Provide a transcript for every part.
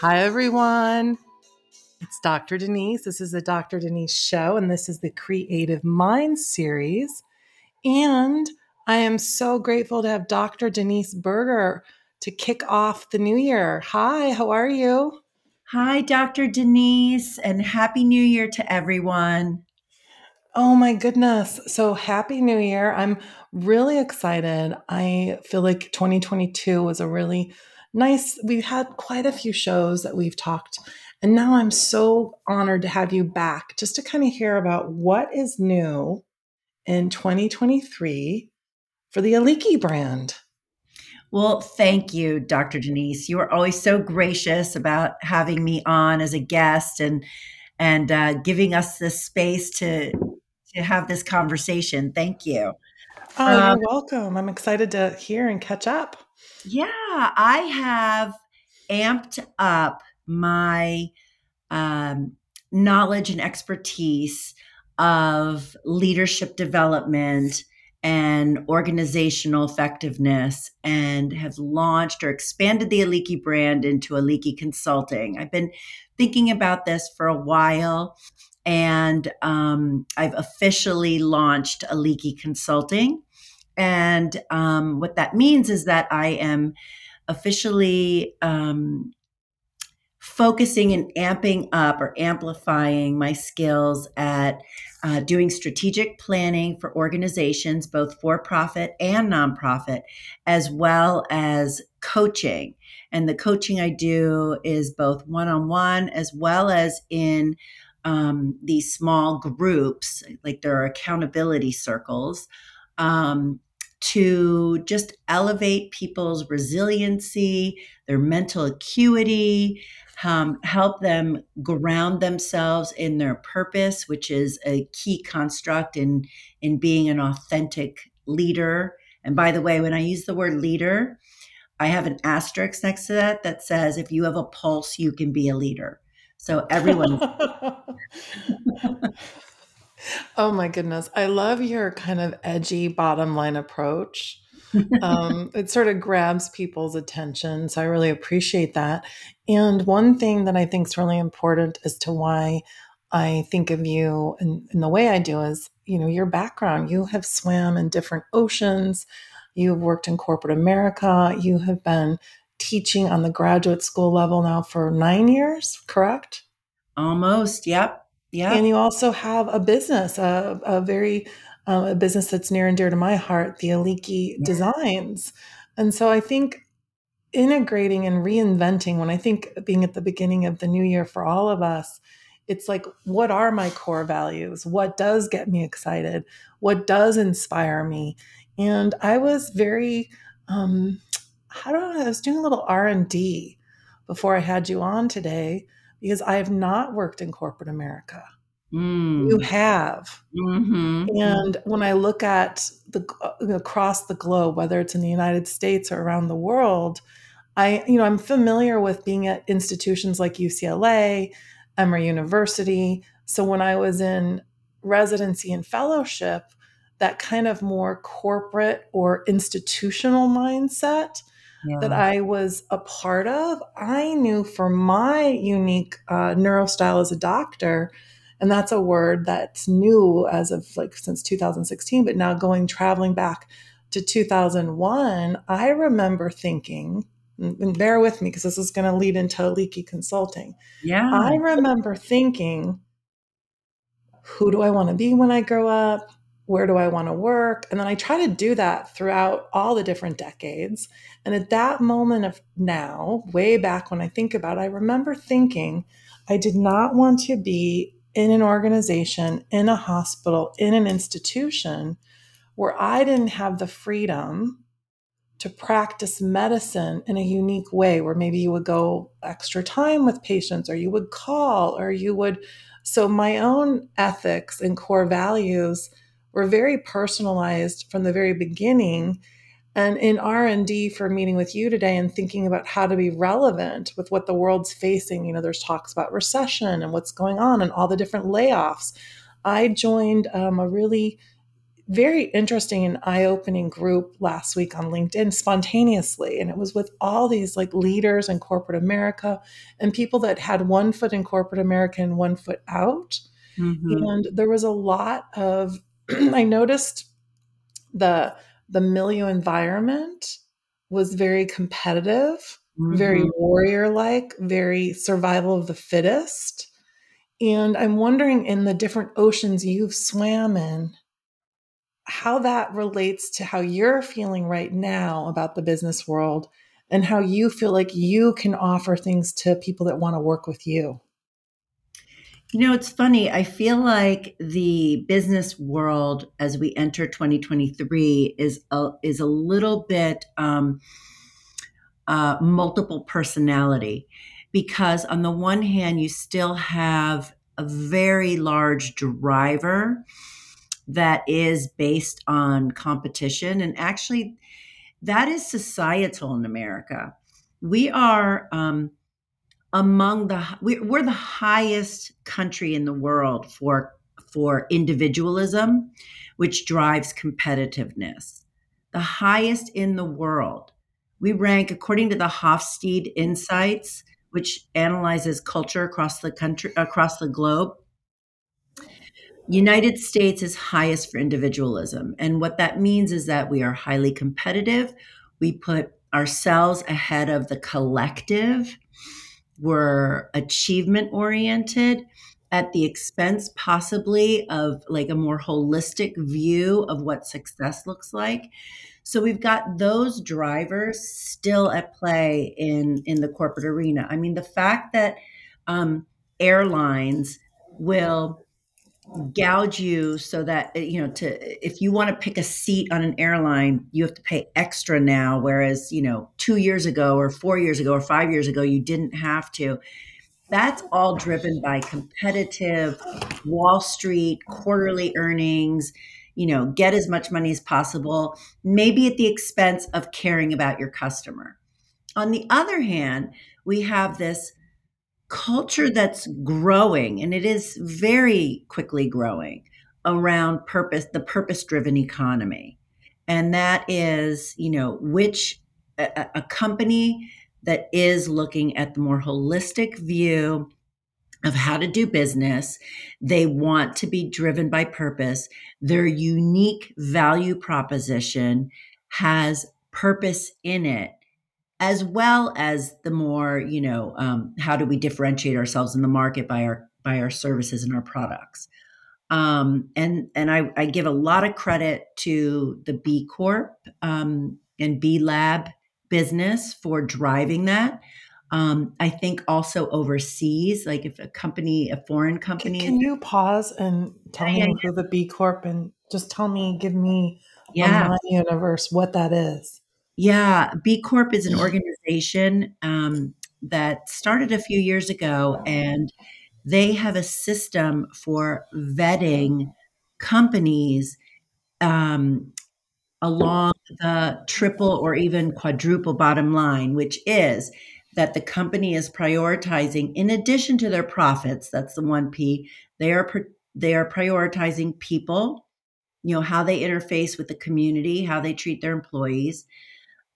Hi, everyone. It's Dr. Denise. This is the Dr. Denise Show, and this is the Creative Mind series. And I am so grateful to have Dr. Denise Berger to kick off the new year. Hi, how are you? Hi, Dr. Denise, and Happy New Year to everyone. Oh my goodness. So happy new year. I'm really excited. I feel like 2022 was a really nice, We've had quite a few shows that we've talked. And now I'm so honored to have you back just to kind of hear about what is new in 2023 for the Aliki brand. Well, thank you, Dr. Denise. You are always so gracious about having me on as a guest and and uh, giving us this space to to have this conversation. Thank you. Oh, um, you're welcome. I'm excited to hear and catch up. Yeah, I have amped up my um, knowledge and expertise of leadership development and organizational effectiveness and have launched or expanded the Aliki brand into Aliki Consulting. I've been thinking about this for a while and um, I've officially launched Aliki Consulting. And um, what that means is that I am officially um, focusing and amping up or amplifying my skills at uh, doing strategic planning for organizations, both for profit and nonprofit, as well as coaching. And the coaching I do is both one on one as well as in um, these small groups, like there are accountability circles, um, to just elevate people's resiliency, their mental acuity, um, help them ground themselves in their purpose, which is a key construct in in being an authentic leader. And by the way, when I use the word leader, I have an asterisk next to that that says, if you have a pulse, you can be a leader. So everyone. oh my goodness. I love your kind of edgy bottom line approach. um, it sort of grabs people's attention. So I really appreciate that. And one thing that I think is really important as to why I think of you in, in the way I do is, you know, your background. You have swam in different oceans. You've worked in corporate America. You have been teaching on the graduate school level now for nine years, correct? Almost. Yep. Yeah. And you also have a business, a, a very um, a business that's near and dear to my heart, the Aliki yeah. Designs. And so I think integrating and reinventing, when I think being at the beginning of the new year for all of us, it's like, what are my core values? What does get me excited? What does inspire me? And I was very um, how do I, I was doing a little R&D before I had you on today because I have not worked in corporate America. Mm. You have. Mm-hmm. And when I look at the across the globe, whether it's in the United States or around the world, I, you know, I'm familiar with being at institutions like UCLA, Emory University. So when I was in residency and fellowship, that kind of more corporate or institutional mindset yeah. that I was a part of, I knew for my unique uh, neurostyle as a doctor, and that's a word that's new as of like since 2016, but now going traveling back to 2001, I remember thinking, and bear with me because this is going to lead into Aliki Consulting. Yeah. I remember thinking, who do I want to be when I grow up? Where do I want to work? And then I try to do that throughout all the different decades. And at that moment of now, way back when I think about it, I remember thinking I did not want to be in an organization, in a hospital, in an institution where I didn't have the freedom to practice medicine in a unique way, where maybe you would go extra time with patients or you would call or you would. So, my own ethics and core values were very personalized from the very beginning. And in r&d for meeting with you today and thinking about how to be relevant with what the world's facing you know there's talks about recession and what's going on and all the different layoffs. I joined um, a really very interesting and eye-opening group last week on LinkedIn spontaneously. And it was with all these like leaders in corporate America and people that had one foot in corporate America and one foot out. Mm-hmm. and there was a lot of I noticed the the milieu environment was very competitive mm-hmm. very warrior like very survival of the fittest and I'm wondering in the different oceans you've swam in how that relates to how you're feeling right now about the business world and how you feel like you can offer things to people that want to work with you. You know, it's funny. I feel like the business world as we enter 2023 is a, is a little bit um, uh, multiple personality because on the one hand, you still have a very large driver that is based on competition. And actually, that is societal in America. We are um, among the we're the highest country in the world for for individualism, which drives competitiveness. The highest in the world. We rank according to the Hofstede Insights, which analyzes culture across the country across the globe. United States is highest for individualism. And what that means is that we are highly competitive. We put ourselves ahead of the collective. We're achievement oriented at the expense possibly of like a more holistic view of what success looks like. So we've got those drivers still at play in in the corporate arena. I mean, the fact that um, airlines will gouge you so that eh, you know to if you want to pick a seat on an airline you have to pay extra now whereas you know 2 years ago or 4 years ago or 5 years ago you didn't have to. That's all driven by competitive wall street quarterly earnings you know get as much money as possible maybe at the expense of caring about your customer. On the other hand we have this culture that's growing, and it is very quickly growing around purpose, the purpose driven economy. And that is, you know, which a, a, company that is looking at the more holistic view of how to do business. They want to be driven by purpose. Their unique value proposition has purpose in it as well as the more you know um, how do we differentiate ourselves in the market by our by our services and our products um, and and I, I, give a lot of credit to the B Corp um, and B Lab business for driving that um, i think also overseas like if a company a foreign company can, can you pause and tell yeah, me yeah. who the B Corp and just tell me give me yeah. my universe what that is yeah, B Corp is an organization um, that started a few years ago, and they have a system for vetting companies um, along the triple or even quadruple bottom line, which is that the company is prioritizing, in addition to their profits, that's the one P, they are they are prioritizing people, you know, how they interface with the community, how they treat their employees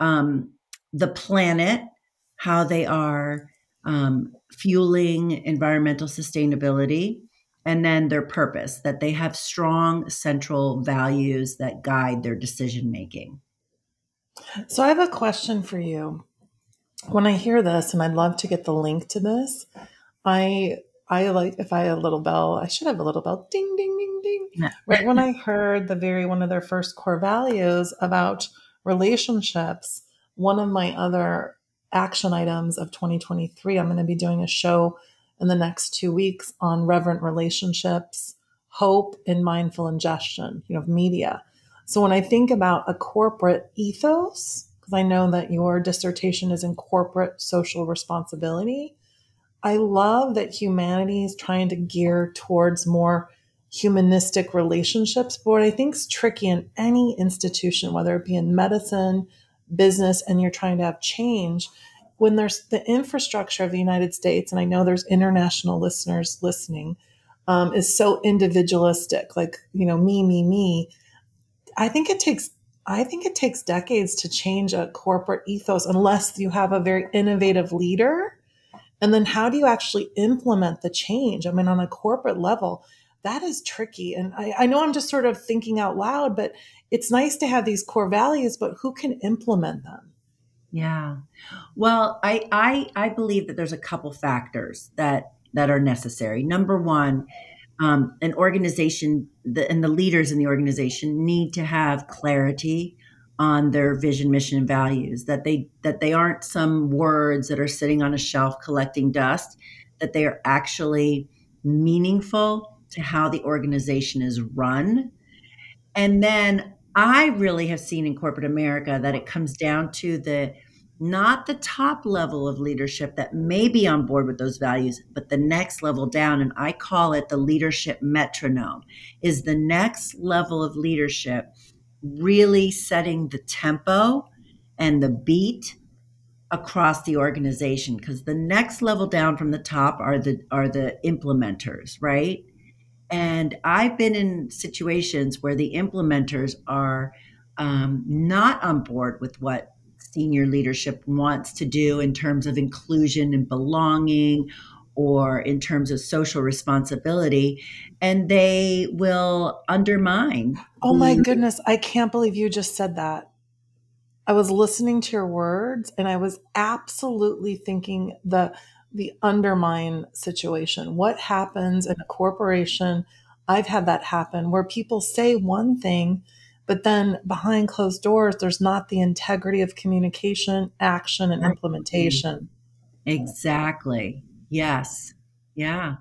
um, the planet, how they are um, fueling environmental sustainability, and then their purpose, that they have strong central values that guide their decision making. So, I have a question for you. When I hear this, and I'd love to get the link to this, I I like if I had a little bell, I should have a little bell, ding, ding, ding, ding. Yeah. Right when I heard the very one of their first core values about relationships, one of my other action items of 2023, I'm going to be doing a show in the next two weeks on reverent relationships, hope, and mindful ingestion, you know, of media. So when I think about a corporate ethos, because I know that your dissertation is in corporate social responsibility, I love that humanity is trying to gear towards more humanistic relationships. But what I think is tricky in any institution, whether it be in medicine, business, and you're trying to have change, when there's the infrastructure of the United States, and I know there's international listeners listening, um, is so individualistic, like, you know, me, me, me. I think it takes I think it takes decades to change a corporate ethos unless you have a very innovative leader. And then how do you actually implement the change? I mean, on a corporate level, that is tricky. And I, I know I'm just sort of thinking out loud, but it's nice to have these core values, but who can implement them? Yeah. Well, I I I believe that there's a couple factors that that are necessary. Number one, um, an organization the, and the leaders in the organization need to have clarity on their vision, mission, and values. That they that they aren't some words that are sitting on a shelf collecting dust. That they are actually meaningful to how the organization is run. And then I really have seen in corporate America that it comes down to the not the top level of leadership that may be on board with those values, but the next level down. And I call it the leadership metronome, is the next level of leadership really setting the tempo and the beat across the organization because the next level down from the top are the are the implementers right and i've been in situations where the implementers are um, not on board with what senior leadership wants to do in terms of inclusion and belonging or in terms of social responsibility. And they will undermine oh my goodness i can't believe you just said that. I was listening to your words and i was absolutely thinking the the undermine situation what happens in a corporation i've had that happen where people say one thing but then behind closed doors, there's not the integrity of communication, action, and implementation. Exactly. Yes. Yeah.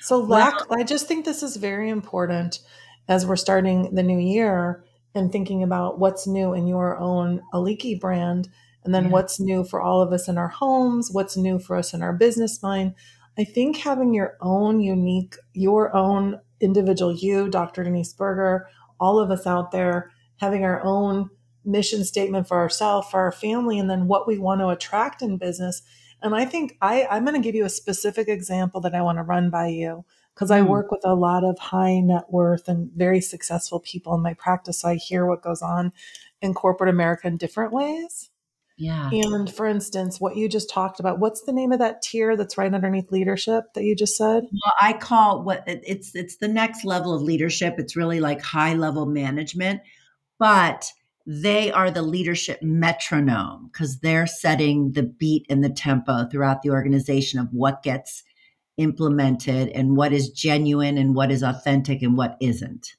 So, lack, well, I just think this is very important as we're starting the new year and thinking about what's new in your own Aliki brand, and then yeah. what's new for all of us in our homes, what's new for us in our business mind. I think having your own unique, your own individual you, Dr. Denise Berger, all of us out there having our own mission statement for ourselves, for our family, and then what we want to attract in business. And I think I, I'm going to give you a specific example that I want to run by you because. I hmm. work with a lot of high net worth and very successful people in my practice. So I hear what goes on in corporate America in different ways. Yeah. And for instance, what you just talked about, what's the name of that tier that's right underneath leadership that you just said? Well, I call what it's it's the next level of leadership. It's really like high level management, but they are the leadership metronome because they're setting the beat and the tempo throughout the organization of what gets implemented and what is genuine and what is authentic and what isn't.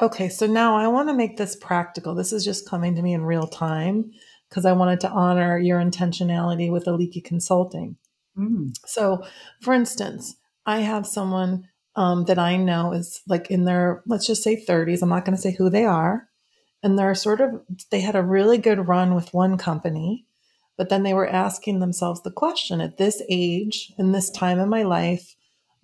Okay, so now I want to make this practical. This is just coming to me in real time because I wanted to honor your intentionality with Aliki Consulting. Mm. So, for instance, I have someone um, that I know is like in their, let's just say 30s. I'm not going to say who they are. And they're sort of, they had a really good run with one company, but then they were asking themselves the question at this age, in this time in my life,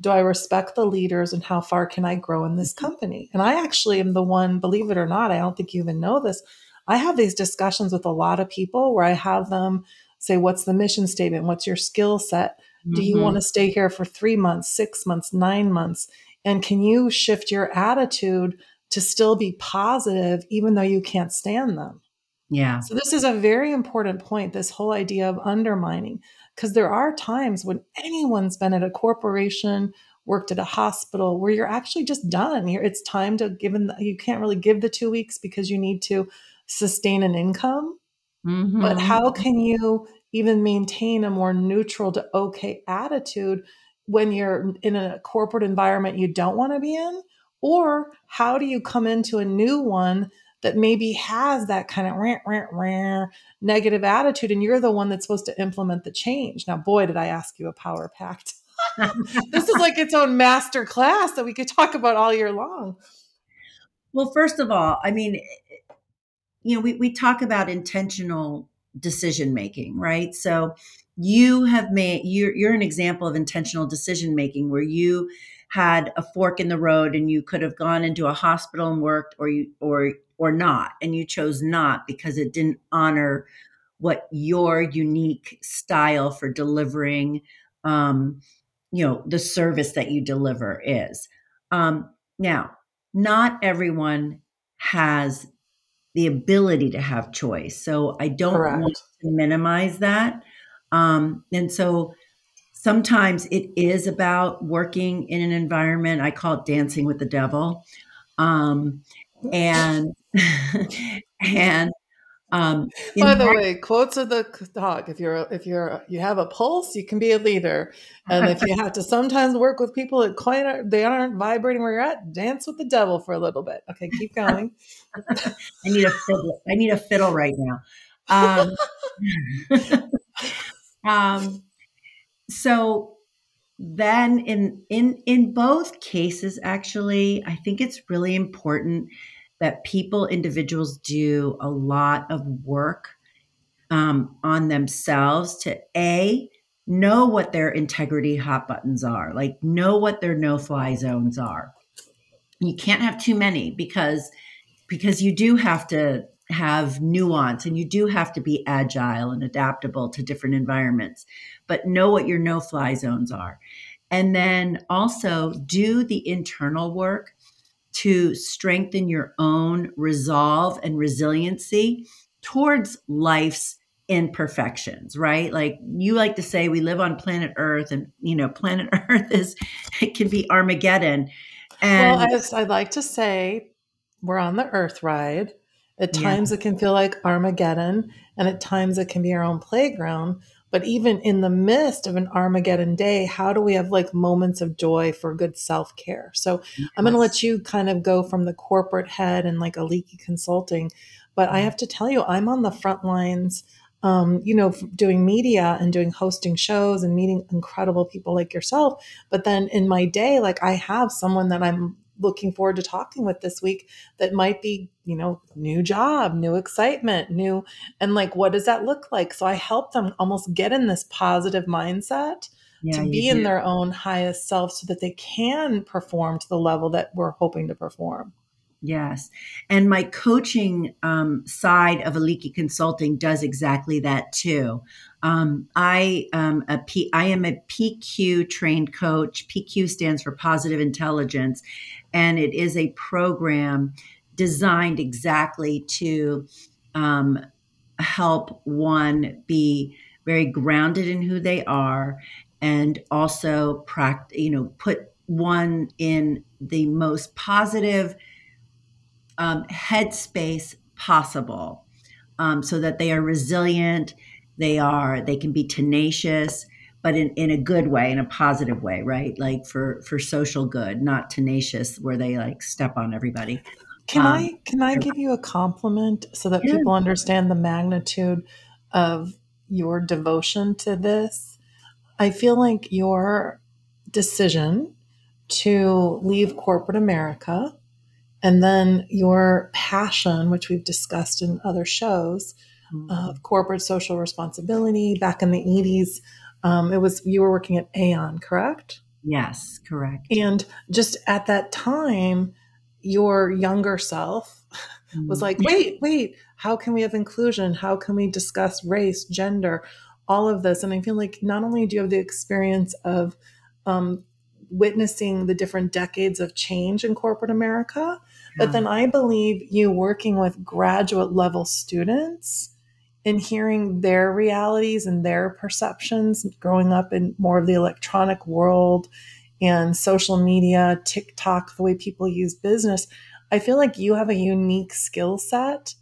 do I respect the leaders and how far can I grow in this mm-hmm. company? And I actually am the one, believe it or not, I don't think you even know this. I have these discussions with a lot of people where I have them say, What's the mission statement? What's your skill set? Mm-hmm. Do you want to mm-hmm. stay here for three months, six months, nine months? And can you shift your attitude to still be positive, even though you can't stand them? Yeah. So, this is a very important point this whole idea of undermining, because there are times when anyone's been at a corporation, worked at a hospital, where you're actually just done. You're, it's time to give them, you can't really give the two weeks because you need to sustain an income. Mm-hmm. But how can you even maintain a more neutral to okay attitude when you're in a corporate environment you don't want to be in? Or how do you come into a new one that maybe has that kind of rant, rant, rant, negative attitude and you're the one that's supposed to implement the change? Now, boy, did I ask you a power pact. this is like its own master class that we could talk about all year long. Well, first of all, I mean, you know, we, we talk about intentional decision making, right? So you have made you're you're an example of intentional decision making where you had a fork in the road and you could have gone into a hospital and worked or you or or not and you chose not because it didn't honor what your unique style for delivering um you know the service that you deliver is um now not everyone has the ability to have choice. So I don't Correct. want to minimize that. Um, and so sometimes it is about working in an environment. I call it dancing with the devil. Um, and and um, By the way, quotes of the dog. If you're if you're you have a pulse, you can be a leader. And if you have to sometimes work with people that quite are, they aren't vibrating where you're at, dance with the devil for a little bit. Okay, keep going. I need a fiddle. I need a fiddle right now. Um, um, so then in in in both cases actually i think it's really important that people individuals do a lot of work um, on themselves to a know what their integrity hot buttons are like know what their no fly zones are. You can't have too many because because you do have to have nuance and you do have to be agile and adaptable to different environments but know what your no fly zones are. And then also do the internal work to strengthen your own resolve and resiliency towards life's imperfections right? Like you like to say we live on planet earth and you know planet earth is it can be armageddon. And well as i like to say we're on the earth ride. At times Yeah. it can feel like armageddon and at times it can be our own playground but even in the midst of an armageddon day how do we have like moments of joy for good self-care so i'm going to let you kind of go from the corporate head and like Aliki Consulting but i have to tell you i'm on the front lines um, you know, doing media and doing hosting shows and meeting incredible people like yourself. But then in my day, like I have someone that I'm looking forward to talking with this week that might be, you know, new job, new excitement, new, and like, what does that look like? So I help them almost get in this positive mindset yeah, to be in do. their own highest self so that they can perform to the level that we're hoping to perform. Yes. And my coaching um, side of Aliki Consulting does exactly that too. Um, I, a P, I am a PQ trained coach. PQ stands for Positive Intelligence, and it is a program designed exactly to um, help one be very grounded in who they are and also practice, you know, put one in the most positive um, headspace possible um, so that they are resilient they are they can be tenacious but in, in a good way in a positive way right like for for social good not tenacious where they like step on everybody Can um, I can I give you a compliment so that Yeah. people understand the magnitude of your devotion to this? I feel like your decision to leave corporate America and then your passion, which we've discussed in other shows, of corporate social responsibility back in the 80s. Um, it was you were working at Aon, correct? yes correct And just at that time, your younger self was like, wait, wait, how can we have inclusion? How can we discuss race, gender, all of this? And I feel like not only do you have the experience of um, witnessing the different decades of change in corporate America, but then I believe you working with graduate level students and hearing their realities and their perceptions growing up in more of the electronic world and social media, TikTok, the way people use business, I feel like you have a unique skill set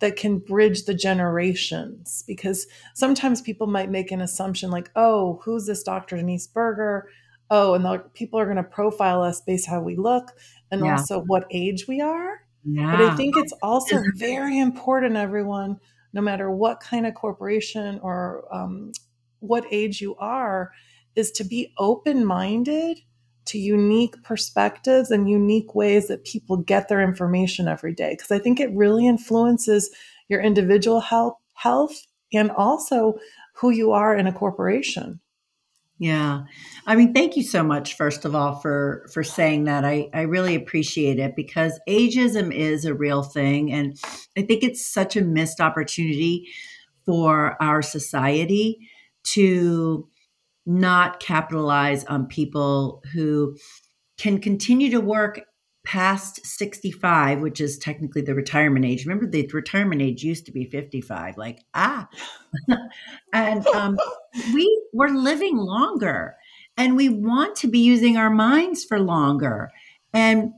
that can bridge the generations because sometimes people might make an assumption like, oh, who's this Dr. Denise Berger? Oh, and the, people are going to profile us based how we look and Yeah. also what age we are. yeah But I think it's also very important, everyone, no matter what kind of corporation or um, what age you are, is to be open minded to unique perspectives and unique ways that people get their information every day. Because I think it really influences your individual health, health and also who you are in a corporation. Yeah. I mean, thank you so much, first of all, for for saying that. I, I really appreciate it because ageism is a real thing. And I think it's such a missed opportunity for our society to not capitalize on people who can continue to work past 65, which is technically the retirement age. Remember, the retirement age used to be 55. Like, ah. and um, we, we're living longer and we want to be using our minds for longer. And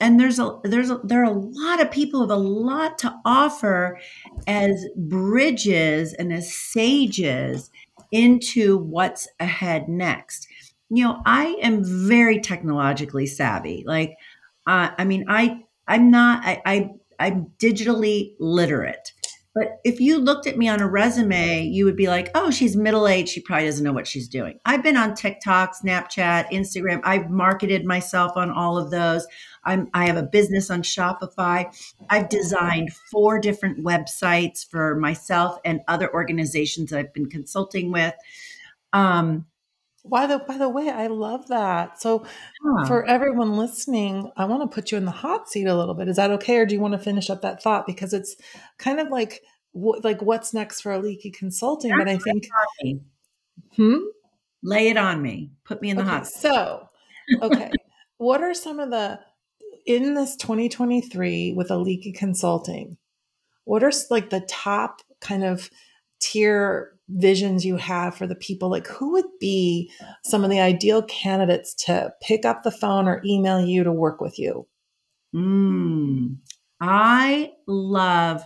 and there's a there's a, there are a lot of people with a lot to offer as bridges and as sages into what's ahead next you know i am very technologically savvy like uh, i mean i i'm not I, I i'm digitally literate but if you looked at me on a resume, you would be like, oh, she's middle aged. She probably doesn't know what she's doing. I've been on TikTok, Snapchat, Instagram. I've marketed myself on all of those. I'm, I have a business on Shopify. I've designed four different websites for myself and other organizations that I've been consulting with. Um, by the by the way, I love that. So yeah. for everyone listening, I want to put you in the hot seat a little bit. Is that okay, or do you want to finish up that thought because it's kind of like like what's next for Aliki Consulting? That's but I think, hmm, lay it on me. Put me in the okay, hot. Seat. So, okay, what are some of the in this 2023 with Aliki Consulting? What are like the top kind of tier visions you have for the people like who would be some of the ideal candidates to pick up the phone or email you to work with you? Mm, i love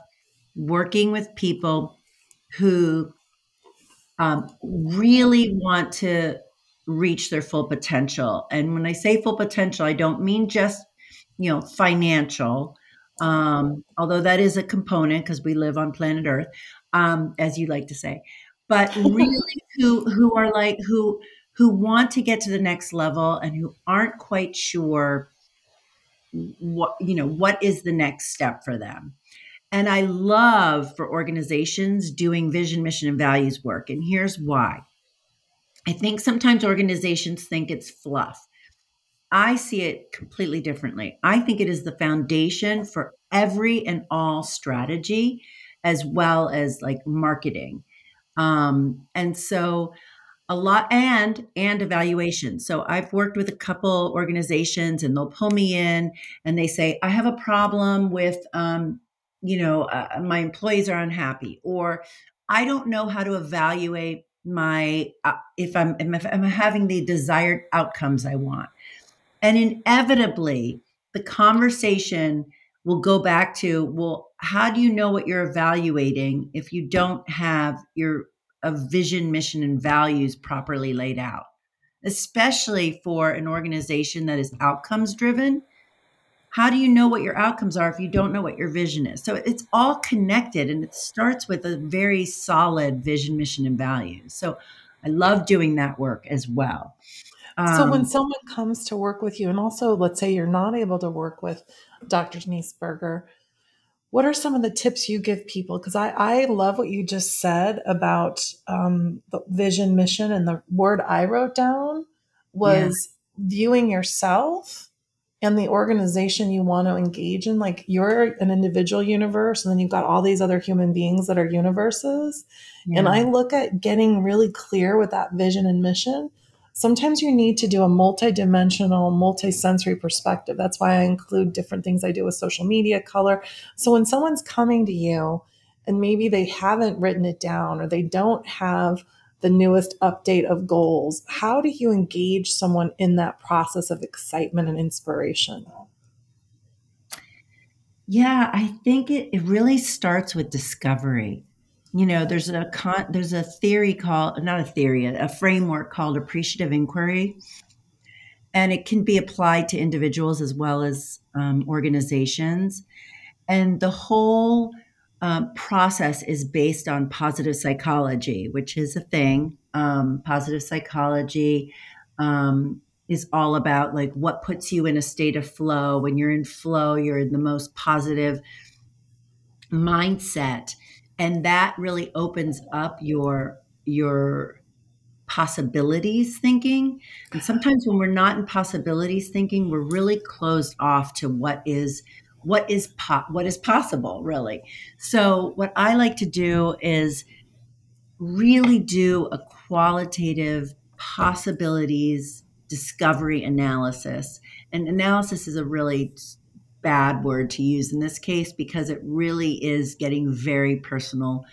working with people who um, really want to reach their full potential. And when i say full potential i don't mean just you know financial um, although that is a component because we live on planet earth um, as you like to say but really who who are like who who want to get to the next level and who aren't quite sure what you know what is the next step for them. And i love for organizations doing vision mission and values work and here's why. I think sometimes organizations think it's fluff. I see it completely differently. I think it is the foundation for every and all strategy as well as like marketing um, and so a lot and and evaluation. So I've worked with a couple organizations and they'll pull me in and they say, I have a problem with um, you know, uh, my employees are unhappy or I don't know how to evaluate my uh, if I'm if I'm having the desired outcomes I want. And inevitably the conversation will go back to well how do you know what you're evaluating if you don't have your a vision mission and values properly laid out? Especially for an organization that is outcomes driven how do you know what your outcomes are if you don't know what your vision is? So it's all connected and it starts with a very solid vision mission and values. So i love doing that work as well. So when um, someone comes to work with you, and also let's say you're not able to work with Dr. Denise Berger, what are some of the tips you give people? Because I, I love what you just said about um, the vision, mission, and the word I wrote down was yeah. viewing yourself and the organization you want to engage in. Like you're an individual universe, and then you've got all these other human beings that are universes. Yeah. And I look at getting really clear with that vision and mission sometimes you need to do a multidimensional, multisensory perspective. That's why i include different things i do with social media color. So when someone's coming to you and maybe they haven't written it down or they don't have the newest update of goals how do you engage someone in that process of excitement and inspiration? Yeah i think it, it really starts with discovery you know there's a con- there's a theory called not a theory a framework called appreciative inquiry. And it can be applied to individuals as well as um, organizations. And the whole um, process is based on positive psychology which is a thing. Um, positive psychology um, is all about like what puts you in a state of flow. When you're in flow you're in the most positive mindset and that really opens up your your possibilities thinking. And sometimes when we're not in possibilities thinking we're really closed off to what is what is po- what is possible really. So what i like to do is really do a qualitative possibilities discovery analysis. And analysis is a really bad word to use in this case because it really is getting very personal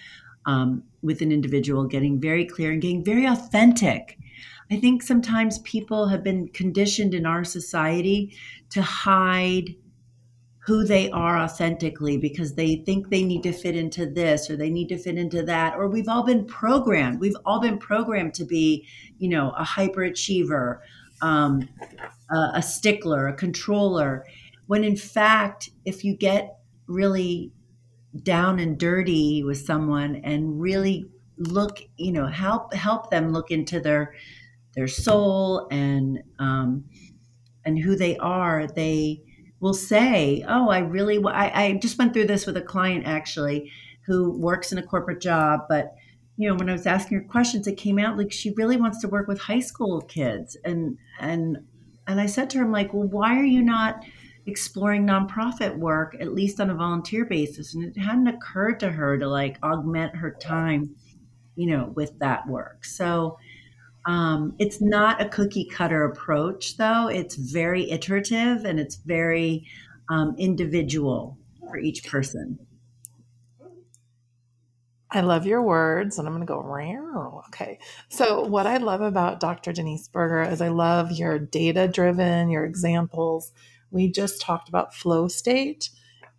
um, with an individual, getting very clear and getting very authentic. I think sometimes people have been conditioned in our society to hide who they are authentically because they think they need to fit into this or they need to fit into that or we've all been programmed we've all been programmed to be you know a hyperachiever um, a, a stickler a controller when in fact if you get really down and dirty with someone and really look you know help help them look into their their soul and um, and who they are they will say oh i really I, I just went through this with a client actually who works in a corporate job but you know when i was asking her questions it came out like she really wants to work with high school kids. And and and i said to her i'm like well why are you not exploring nonprofit work at least on a volunteer basis and it hadn't occurred to her to like augment her time you know with that work so um, it's not a cookie cutter approach though it's very iterative and it's very um, individual for each person I love your words, and I'm going to go. Around. Okay. So, what I love about Dr. Denise Berger is I love your data driven, your examples, we just talked about flow state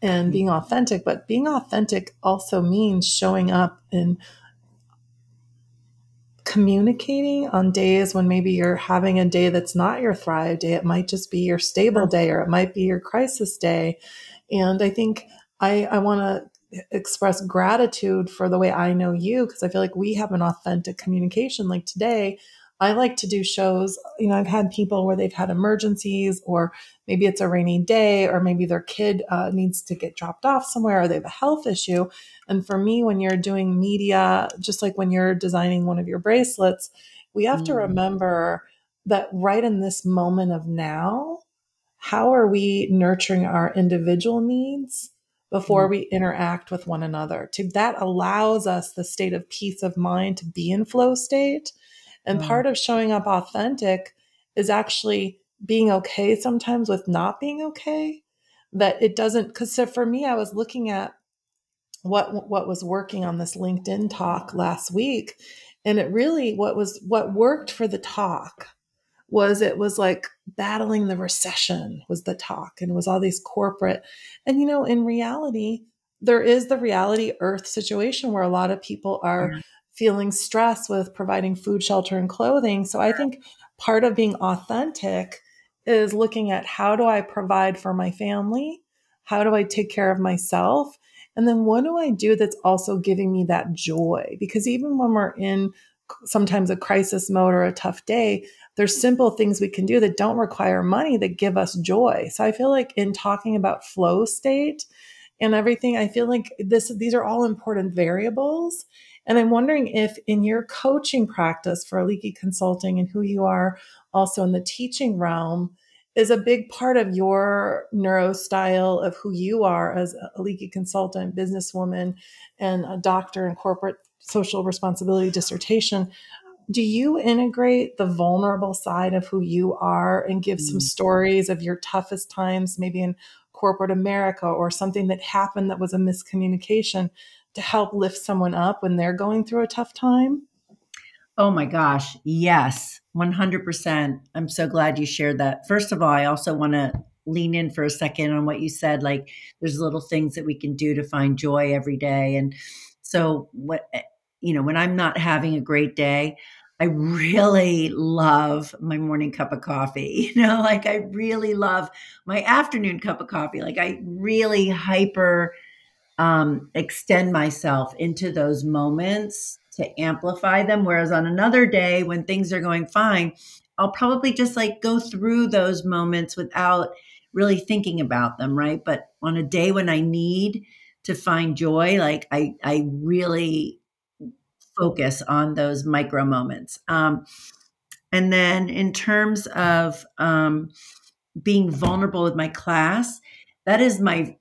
and being authentic, but being authentic also means showing up and communicating on days when maybe you're having a day that's not your thrive day. It might just be your stable day or it might be your crisis day. And I think I, I want to express gratitude for the way I know you because I feel like we have an authentic communication. Like today, I like to do shows. You know, I've had people where they've had emergencies, or maybe it's a rainy day, or maybe their kid uh, needs to get dropped off somewhere, or they have a health issue. And for me, when you're doing media, just like when you're designing one of your bracelets, we have mm. to remember that right in this moment of now, how are we nurturing our individual needs? before mm. we interact with one another. To that allows us the state of peace of mind to be in flow state and mm. part of showing up authentic is actually being okay sometimes with not being okay. That it doesn't, because for me, I was looking at what what was working on this LinkedIn talk last week, and it really what was what worked for the talk was it was like battling the recession was the talk, and it was all these corporate, and you know, in reality, there is the reality earth situation where a lot of people are feeling stress with providing food, shelter, and clothing. So I think part of being authentic is looking at how do I provide for my family? How do I take care of myself? And then what do I do that's also giving me that joy? Because even when we're in sometimes a crisis mode or a tough day, there's simple things we can do that don't require money that give us joy. So I feel like in talking about flow state and everything, I feel like this these are all important variables and I'm wondering if in your coaching practice for Aliki Consulting and who you are also in the teaching realm is a big part of your neuro style of who you are as Aliki consultant, businesswoman, and a doctor in corporate social responsibility dissertation. Do you integrate the vulnerable side of who you are and give some mm. stories of your toughest times, maybe in corporate America or something that happened that was a miscommunication to help lift someone up when they're going through a tough time? Oh my gosh, yes, 100%. I'm so glad you shared that. First of all, I also want to lean in for a second on what you said like there's little things that we can do to find joy every day and so what eh, you know when i'm not having a great day i really love my morning cup of coffee you know like i really love my afternoon cup of coffee like i really hyper um, extend myself into those moments to amplify them. Whereas on another day when things are going fine, I'll probably just like go through those moments without really thinking about them, right? But on a day when I need to find joy, like I, I really focus on those micro moments. Um, and then in terms of um, being vulnerable with my class, that is my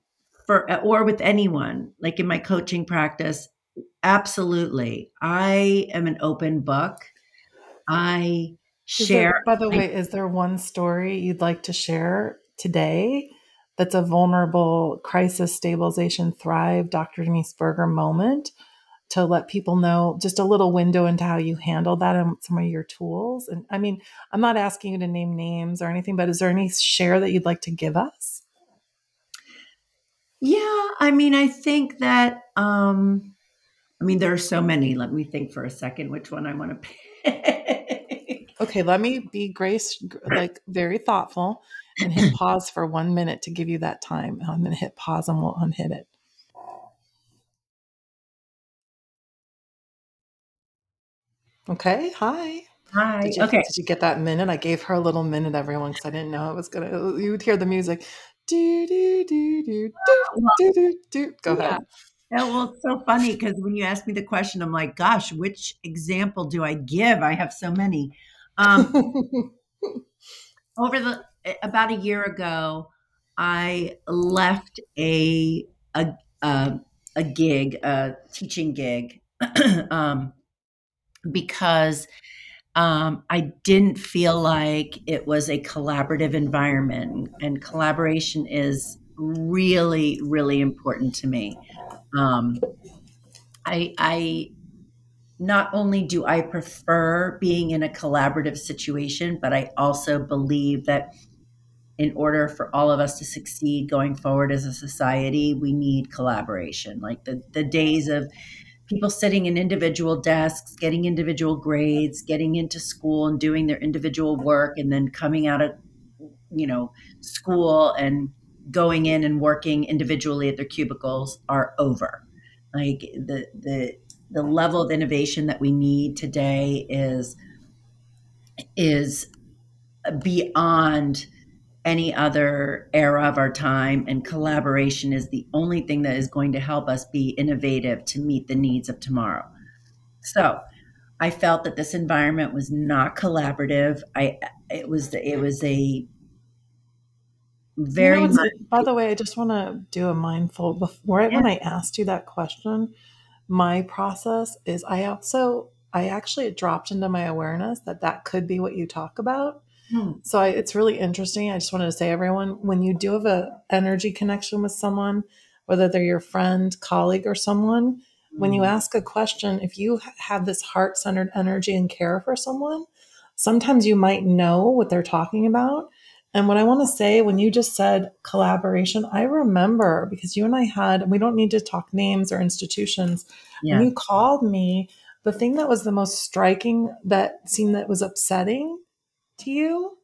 for or with anyone like in my coaching practice absolutely i am an open book i share. There, by the way, is there one story you'd like to share today that's a vulnerable crisis stabilization thrive Dr. Denise Berger moment to let people know just a little window into how you handle that and some of your tools? And I mean, I'm not asking you to name names or anything, but is there any share that you'd like to give us? Yeah, I mean, I think that um I mean, there are so many. Let me think for a second which one I want to pick. Okay, let me be grace like very thoughtful and hit pause for one minute to give you that time. I'm going to hit pause and we'll unhit it. Okay, hi. Hi. Did you, okay. Did you get that minute? I gave her a little minute, everyone, because I didn't know it was gonna. You would hear the music. Do do do do do do do do. Go Yeah. ahead. Yeah, well, it's so funny because when you ask me the question, I'm like, gosh, which example do I give? I have so many. Um, over the about a year ago, I left a a a, a gig, a teaching gig, um, because um, I didn't feel like it was a collaborative environment, and collaboration is really, really important to me. Um, I, I not only do I prefer being in a collaborative situation, but I also believe that in order for all of us to succeed going forward as a society, we need collaboration. Like the, the days of people sitting in individual desks, getting individual grades, getting into school and doing their individual work, and then coming out of you know school and going in and working individually at their cubicles are over. Like the the the level of innovation that we need today is is beyond any other era of our time and collaboration is the only thing that is going to help us be innovative to meet the needs of tomorrow so i felt that this environment was not collaborative i it was it was a very You know, much by the way, I just want to do a mindful before yeah. when I asked you that question. My process is I also I actually dropped into my awareness that that could be what you talk about. Hmm. So I, it's really interesting. I just wanted to say, everyone, when you do have a energy connection with someone, whether they're your friend, colleague, or someone, when you Mm. ask a question, if you have this heart centered energy and care for someone, sometimes you might know what they're talking about. And what I want to say, when you just said collaboration, I remember because you and I had, we don't need to talk names or institutions, when you called me, the thing that was the most striking that seemed that was upsetting to you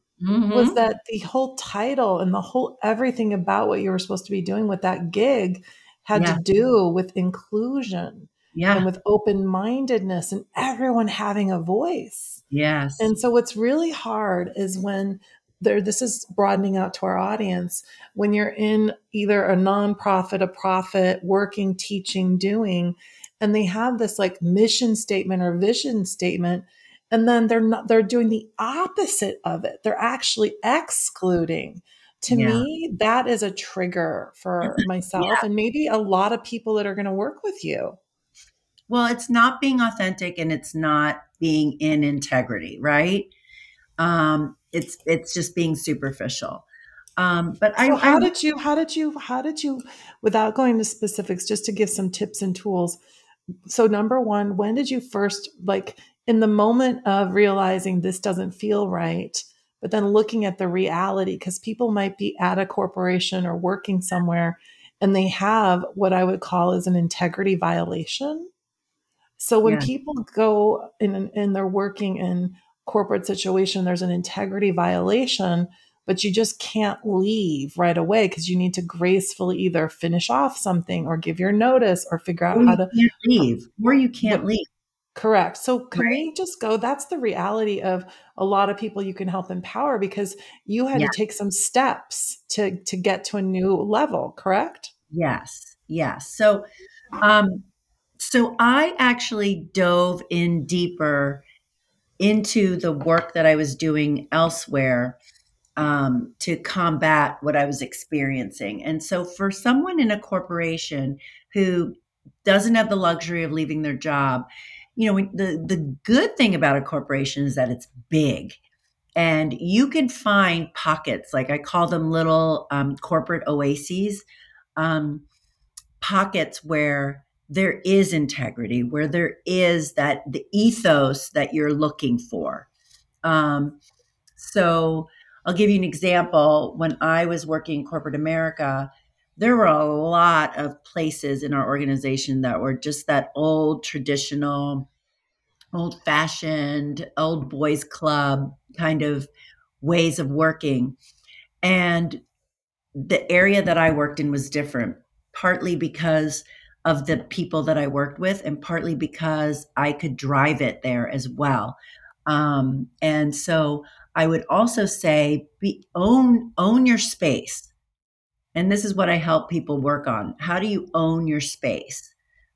was Mhm. that the whole title and the whole everything about what you were supposed to be doing with that gig had to do with inclusion and with open mindedness and everyone having a voice. yes And so what's really hard is when there this is broadening out to our audience when you're in either a nonprofit, a profit, working, teaching, doing, and they have this like mission statement or vision statement, and then they're not they're doing the opposite of it. They're actually excluding. To yeah me, that is a trigger for myself yeah and maybe a lot of people that are going to work with you. well it's not being authentic and it's not being in integrity right um it's it's just being superficial um but i So i how did you how did you how did you without going to specifics just to give some tips and tools. So number 1, when did you first like in the moment of realizing this doesn't feel right, but then looking at the reality cuz people might be at a corporation or working somewhere and they have what I would call as an integrity violation. So when yeah. people go in and they're working in corporate situation, there's an integrity violation, but you just can't leave right away because you need to gracefully either finish off something or give your notice or figure out or how to leave. Or you can't leave correct. So can right we just go? That's the reality of a lot of people you can help empower because you had yeah to take some steps to to get to a new level, correct? yes yes so um so i actually dove in deeper into the work that i was doing elsewhere um, to combat what I was experiencing. And so, for someone in a corporation who doesn't have the luxury of leaving their job, you know, the the good thing about a corporation is that it's big. And you can find pockets, like I call them little um, corporate oases, um, pockets where there is integrity, where there is that the ethos that you're looking for. Um, so I'll give you an example. When I was working in corporate America, there were a lot of places in our organization that were just that old traditional old fashioned old boys club kind of ways of working. And the area that i worked in was different partly because of the people that i worked with and partly because i could drive it there as well. Um, and so i would also say be, own own your space and this is what i help people work on how do you own your space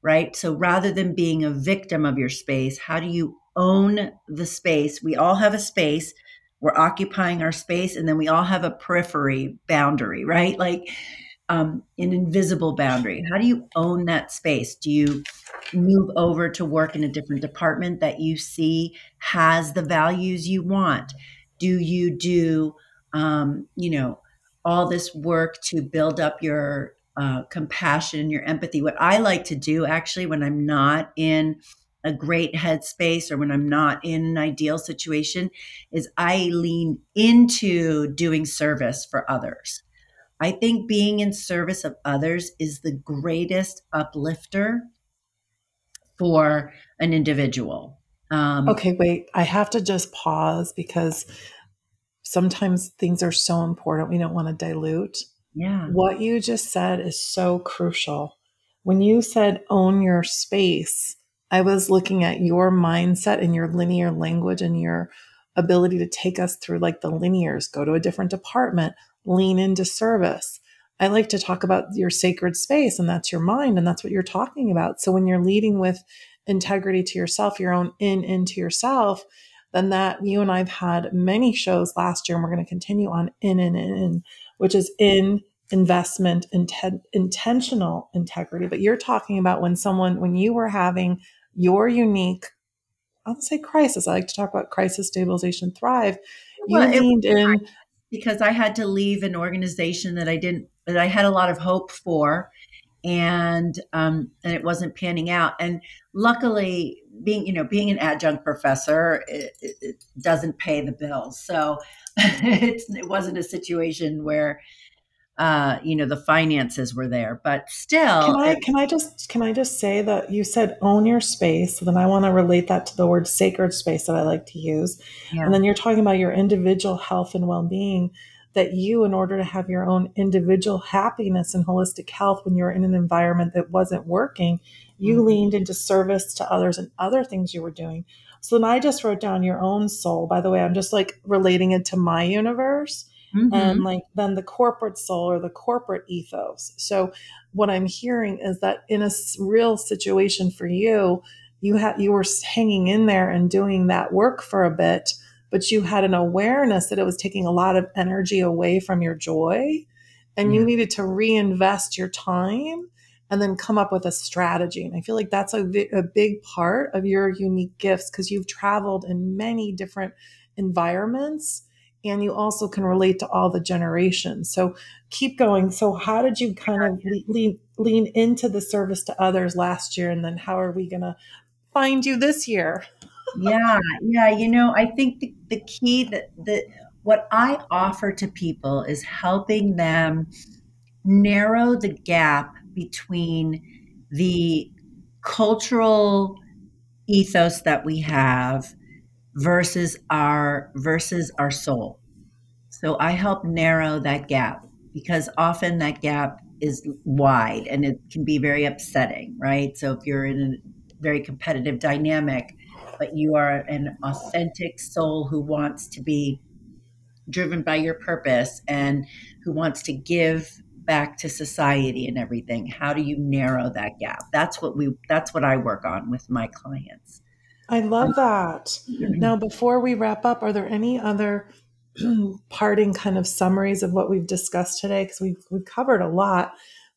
right? So rather than being a victim of your space, how do you own the space? We all have a space. We're occupying our space, and then we all have a periphery boundary, right? Like um, an invisible boundary. How do you own that space? Do you move over to work in a different department that you see has the values you want? Do you do, um, you know, all this work to build up your uh, compassion, your empathy. What I like to do actually when I'm not in a great headspace or when I'm not in an ideal situation is I lean into doing service for others. I think being in service of others is the greatest uplifter for an individual. Um, okay, wait. I have to just pause because sometimes things are so important we don't want to dilute. Yeah. What you just said is so crucial. When you said own your space, I was looking at your mindset and your linear language and your ability to take us through like the linears, go to a different department, lean into service. I like to talk about your sacred space, and that's your mind, and that's what you're talking about. So when you're leading with integrity to yourself, your own in into yourself, then that. You and I've had many shows last year, and we're going to continue on in and in, in which is in investment inten- intentional integrity. But you're talking about when someone when you were having your unique i'll say crisis i like to talk about crisis stabilization thrive. You well, leaned in because i had to leave an organization that i didn't that i had a lot of hope for and um, and it wasn't panning out. And luckily, being you know being an adjunct professor, it, it doesn't pay the bills. So it wasn't a situation where uh, you know the finances were there but still can i it, can i just can i just say that you said own your space then i want to relate that to the word sacred space that i like to use yeah. and then you're talking about your individual health and well-being that you in order to have your own individual happiness and holistic health when you're in an environment that wasn't working you mm-hmm. leaned into service to others and other things you were doing so then I just wrote down your own soul. By the way, I'm just like relating it to my universe. Mm-hmm. And like then the corporate soul or the corporate ethos. So what I'm hearing is that in a real situation for you, you had you were hanging in there and doing that work for a bit, but you had an awareness that it was taking a lot of energy away from your joy and yeah. you needed to reinvest your time and then come up with a strategy. And I feel like that's a, a big part of your unique gifts because you've traveled in many different environments and you also can relate to all the generations. So keep going. So how did you kind of lean, lean into the service to others last year? And then how are we going to find you this year? Yeah. Yeah. You know, I think the, the key that, that what I offer to people is helping them narrow the gap between the cultural ethos that we have versus our versus our soul. So I help narrow that gap because often that gap is wide and it can be very upsetting, right? So if you're in a very competitive dynamic, but you are an authentic soul who wants to be driven by your purpose and who wants to give back to society and everything. How do you narrow that gap? That's what we that's what i work on with my clients. I love um, that. Now before we wrap up are there any other parting kind of summaries of what we've discussed today? Because we've, we've covered a lot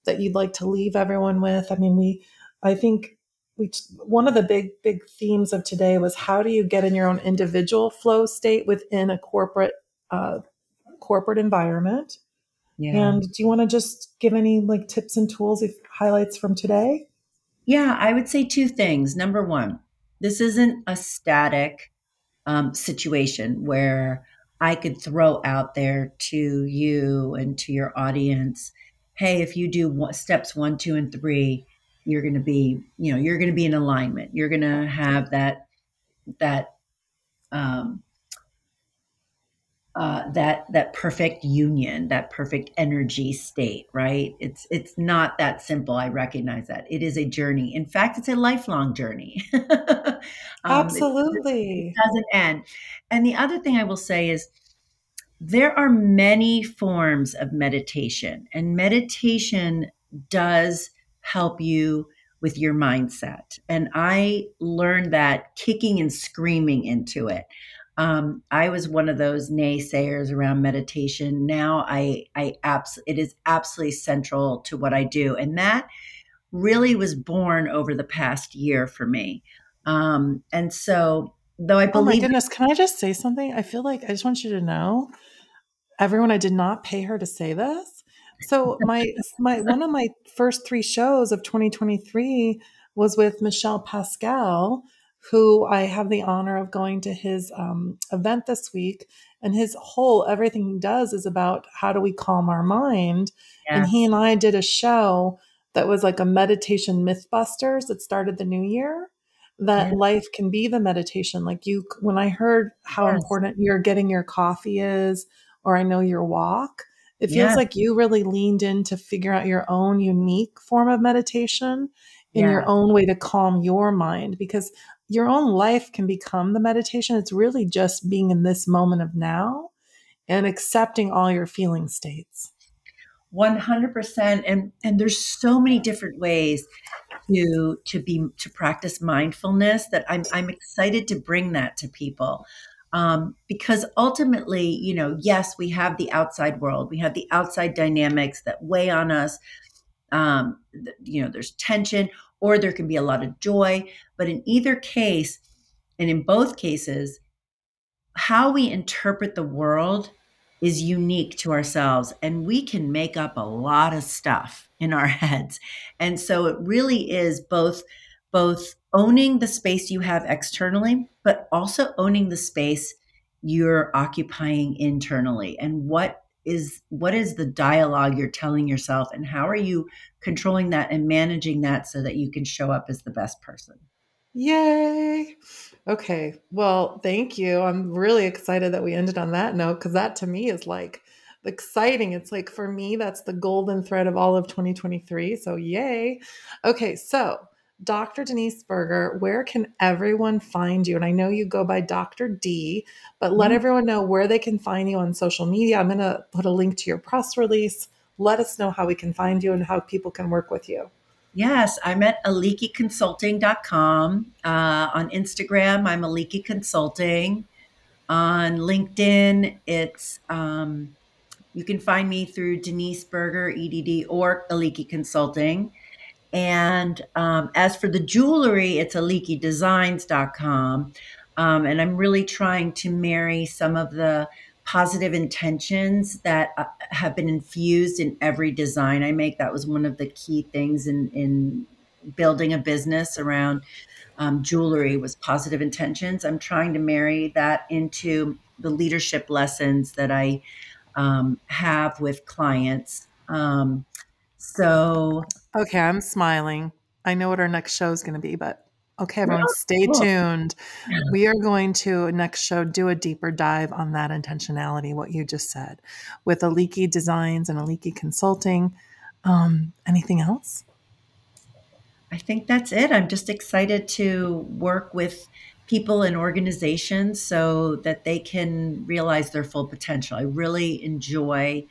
that you'd like to leave everyone with. I mean we i think we one of the big big themes of today was how do you get in your own individual flow state within a corporate uh, corporate environment? Yeah. and do you want to just give any like tips and tools if highlights from today? Yeah i would say two things. Number one this isn't a static um, situation where i could throw out there to you and to your audience hey if you do steps one two and three you're going to be you know you're going to be in alignment you're going to have that that um, uh, that that perfect union, that perfect energy state, right? It's it's not that simple. I recognize that it is a journey. In fact, it's a lifelong journey. um, Absolutely, it, it doesn't end. And the other thing I will say is, there are many forms of meditation, and meditation does help you with your mindset. And I learned that kicking and screaming into it. Um, I was one of those naysayers around meditation. Now I, I abs- it is absolutely central to what I do, and that really was born over the past year for me. Um, and so, though I believe, oh my goodness, can I just say something? I feel like I just want you to know, everyone, I did not pay her to say this, so my my one of my first three shows of 2023 was with Michel Pascal, who I have the honor of going to his um, event this week. And his whole everything he does is about how do we calm our mind. Yeah. And he and I did a show that was like a meditation mythbusters that started the new year. That yeah. life can be the meditation. Like you, when I heard how yes. important you're getting your coffee is, or I know your walk, it feels yeah. like you really leaned in to figure out your own unique form of meditation in yeah. your own way to calm your mind because your own life can become the meditation. It's really just being in this moment of now and accepting all your feeling states. 100% and and there's so many different ways to to be to practice mindfulness that I'm I'm excited to bring that to people um, because ultimately, you know, yes, we have the outside world, we have the outside dynamics that weigh on us. Um, you know, there's tension, or there can be a lot of joy. But in either case, and in both cases, how we interpret the world is unique to ourselves, and we can make up a lot of stuff in our heads. And so it really is both both owning the space you have externally, but also owning the space you're occupying internally. And what is what is the dialogue you're telling yourself and how are you controlling that and managing that so that you can show up as the best person? Yay! Okay well thank you. I'm really excited that we ended on that note because that to me is like exciting. It's like for me that's the golden thread of all of 2023 so yay. Okay so Dr. Denise Berger, where can everyone find you? And I know you go by Dr. D, but let mm-hmm. everyone know where they can find you on social media. I'm going to put a link to your press release. Let us know how we can find you and how people can work with you. Yes, I'm at alikiconsulting.com. Uh, on Instagram, I'm Aliki Consulting. On LinkedIn, it's um, you can find me through Denise Berger, EDD, or Aliki Consulting. And um, as for the jewelry, it's alikidesigns.com. Um, and I'm really trying to marry some of the positive intentions that uh, have been infused in every design I make. That was one of the key things in, in building a business around um, jewelry was positive intentions. I'm trying to marry that into the leadership lessons that I um, have with clients. Um, so Okay, I'm smiling. I know what our next show is going to be, but okay, everyone, stay tuned. We are going to next show do a deeper dive on that intentionality, what you just said, with Aliki Designs and Aliki Consulting. Um, anything else? I think that's it. I'm just excited to work with people and organizations so that they can realize their full potential. I really enjoy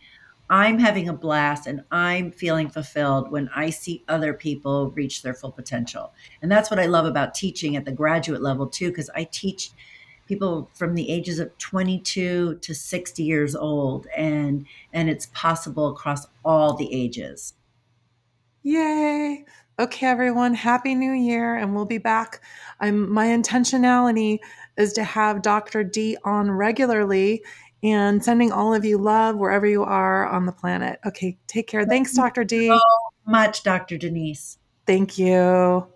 I'm having a blast and I'm feeling fulfilled when I see other people reach their full potential. And that's what I love about teaching at the graduate level too, because I teach people from the ages of 22 to 60 years old and and it's possible across all the ages. Yay. Okay, everyone, happy new year, and we'll be back. I'm my intentionality is to have Dr. D on regularly and sending all of you love wherever you are on the planet. Okay, take care. Thanks, Dr. D. So much, Dr. Denise. Thank you.